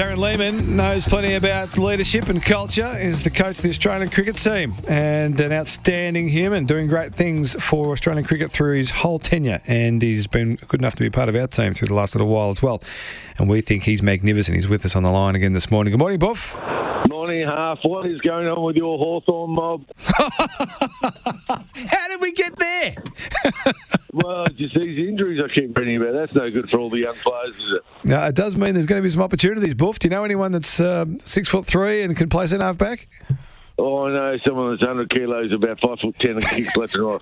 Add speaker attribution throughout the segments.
Speaker 1: Darren Lehmann knows plenty about leadership and culture. Is the coach of the Australian cricket team and an outstanding human, doing great things for Australian cricket through his whole tenure. And he's been good enough to be part of our team through the last little while as well. And we think he's magnificent. He's with us on the line again this morning. Good morning, Boof.
Speaker 2: Morning, Harf. What is going on with your Hawthorn mob?
Speaker 1: How did we get there?
Speaker 2: well, just these injuries I keep reading about. That's no good for all the young players, is it?
Speaker 1: No, it does mean there's going to be some opportunities, Boof. Do you know anyone that's uh, six foot three and can play centre half back?
Speaker 2: Oh, I know someone that's 100 kilos, about 5 foot 10 and kicks left and right.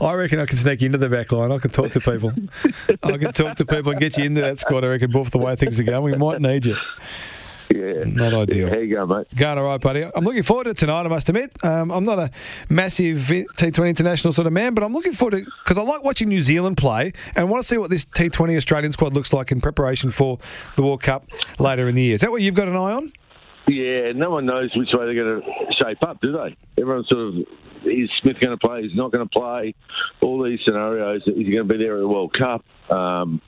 Speaker 1: I reckon I can sneak into the back line. I can talk to people. I can talk to people and get you into that squad, I reckon, Boof, the way things are going. We might need you.
Speaker 2: Yeah.
Speaker 1: Not ideal.
Speaker 2: How you going, mate?
Speaker 1: Going all right, buddy. I'm looking forward to tonight, I must admit. Um, I'm not a massive T20 international sort of man, but I'm looking forward to because I like watching New Zealand play and want to see what this T20 Australian squad looks like in preparation for the World Cup later in the year. Is that what you've got an eye on?
Speaker 2: Yeah, no one knows which way they're going to shape up, do they? Everyone's sort of, is Smith going to play? Is not going to play? All these scenarios. Is he going to be there at the World Cup? Um,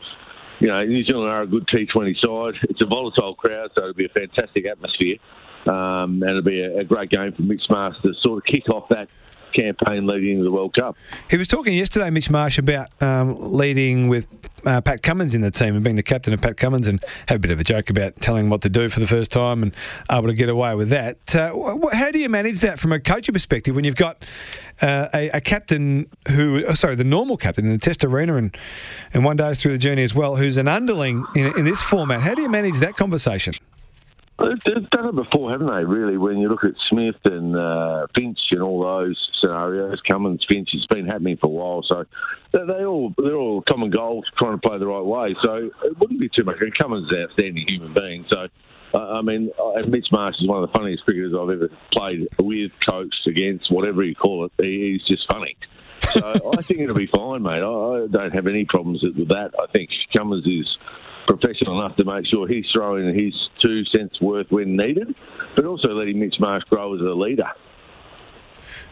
Speaker 2: you know, New Zealand are a good T20 side. It's a volatile crowd, so it'll be a fantastic atmosphere. Um, and it'll be a, a, great game for Marsh to sort of kick off that campaign leading the World Cup.
Speaker 1: He was talking yesterday, Mitch Marsh, about um, leading with uh, Pat Cummins in the team and being the captain of Pat Cummins and had a bit of a joke about telling him what to do for the first time and able to get away with that. Uh, how do you manage that from a coaching perspective when you've got uh, a, a, captain who, oh, sorry, the normal captain in the test arena and, and one day through the journey as well, who's an underling in, in this format? How do you manage that conversation?
Speaker 2: They've done it before, haven't they? Really, when you look at Smith and uh, Finch and all those scenarios, Cummins, Finch, it's been happening for a while. So they, all they're all common goals, trying to play the right way. So it wouldn't be too much. And Cummins is an outstanding human being. So uh, I mean, Mitch Marsh is one of the funniest cricketers I've ever played with, coached against, whatever you call it. He's just funny. So I think it'll be fine, mate. I, I don't have any problems with that. I think Cummins is professional enough to make sure he's throwing his two cents worth when needed, but also letting Mitch Marsh grow as a leader.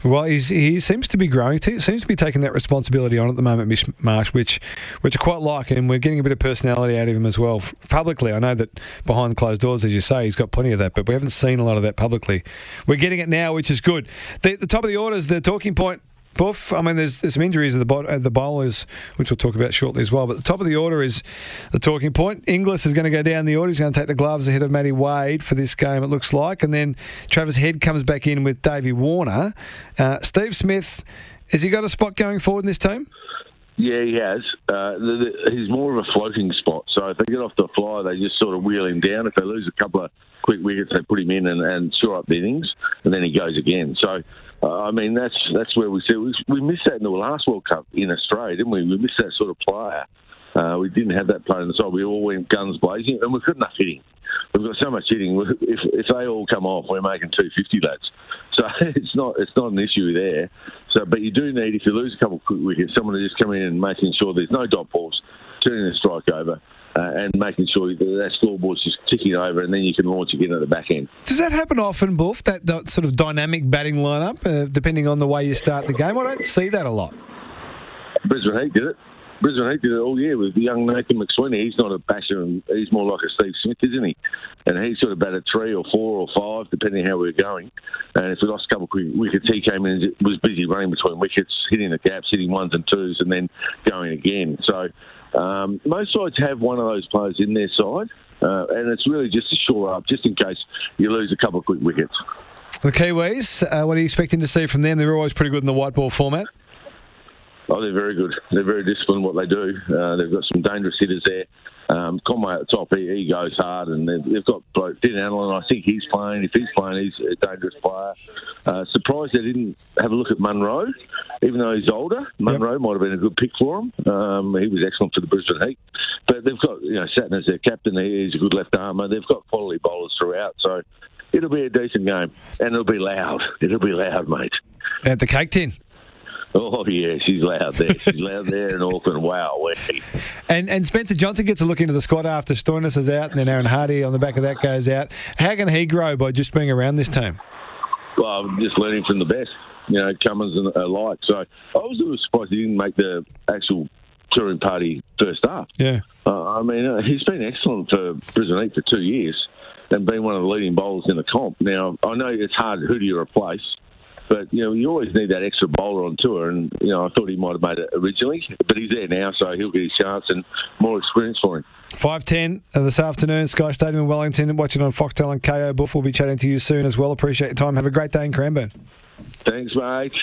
Speaker 1: Well, he seems to be growing. He seems to be taking that responsibility on at the moment, Mitch Marsh, which which I quite like, and we're getting a bit of personality out of him as well. Publicly, I know that behind closed doors, as you say, he's got plenty of that, but we haven't seen a lot of that publicly. We're getting it now, which is good. The, the top of the order is the talking point Boof. I mean, there's, there's some injuries at the, at the bowlers, which we'll talk about shortly as well. But the top of the order is the talking point. Inglis is going to go down the order. He's going to take the gloves ahead of Matty Wade for this game, it looks like. And then Travis Head comes back in with Davey Warner. Uh, Steve Smith, has he got a spot going forward in this team?
Speaker 2: Yeah, he has. Uh, the, the, he's more of a floating spot. So if they get off the fly, they just sort of wheel him down. If they lose a couple of quick wickets, they put him in and, and shore up the innings, and then he goes again. So uh, I mean, that's that's where we see we, we missed that in the last World Cup in Australia, didn't we? We missed that sort of player. Uh, we didn't have that player on the side. We all went guns blazing, and we've got enough hitting. We've got so much hitting. If, if they all come off, we're making 250 lads. So it's not it's not an issue there. So, but you do need if you lose a couple of quick wickets, someone to just come in and making sure there's no dot balls, turning the strike over, uh, and making sure that that scoreboard's just ticking over, and then you can launch again at the back end.
Speaker 1: Does that happen often, Boof? That, that sort of dynamic batting lineup, uh, depending on the way you start the game. I don't see that a lot.
Speaker 2: Brisbane Heat did it. Brisbane Heat did it all year with young Nathan McSweeney. He's not a basher, and he's more like a Steve Smith, isn't he? And he sort of batted three or four or five, depending how we are going. And if we lost a couple of quick wickets, he came in and was busy running between wickets, hitting the gaps, hitting ones and twos, and then going again. So um, most sides have one of those players in their side, uh, and it's really just to shore up, just in case you lose a couple of quick wickets.
Speaker 1: The Kiwis, uh, what are you expecting to see from them? They're always pretty good in the white ball format.
Speaker 2: Oh, they're very good. They're very disciplined what they do. Uh, they've got some dangerous hitters there. Um, Conway at the top, he, he goes hard, and they've, they've got Finn Allen. I think he's playing. If he's playing, he's a dangerous player. Uh, surprised they didn't have a look at Munro, even though he's older. Munro yep. might have been a good pick for him. Um, he was excellent for the Brisbane Heat. But they've got, you know, Santner as their captain. He's a good left armer. They've got quality bowlers throughout. So it'll be a decent game, and it'll be loud. It'll be loud, mate.
Speaker 1: At the cake tin.
Speaker 2: Oh yeah, she's loud there. She's loud there in Auckland. Wow.
Speaker 1: And and Spencer Johnson gets a look into the squad after Stoinis is out, and then Aaron Hardy on the back of that goes out. How can he grow by just being around this team?
Speaker 2: Well, just learning from the best. You know, Cummins and alike. So I was a little surprised he didn't make the actual touring party first up.
Speaker 1: Yeah.
Speaker 2: Uh, I mean, uh, he's been excellent for Brisbane Heat for two years and been one of the leading bowlers in the comp. Now, I know it's hard. Who do you replace? But you know, you always need that extra bowler on tour, and you know, I thought he might have made it originally, but he's there now, so he'll get his chance and more experience for him.
Speaker 1: Five ten uh, this afternoon, Sky Stadium in Wellington. Watching on Foxtel and Kayo Boof. We'll be chatting to you soon as well. Appreciate your time. Have a great day in Cranbourne.
Speaker 2: Thanks, mate.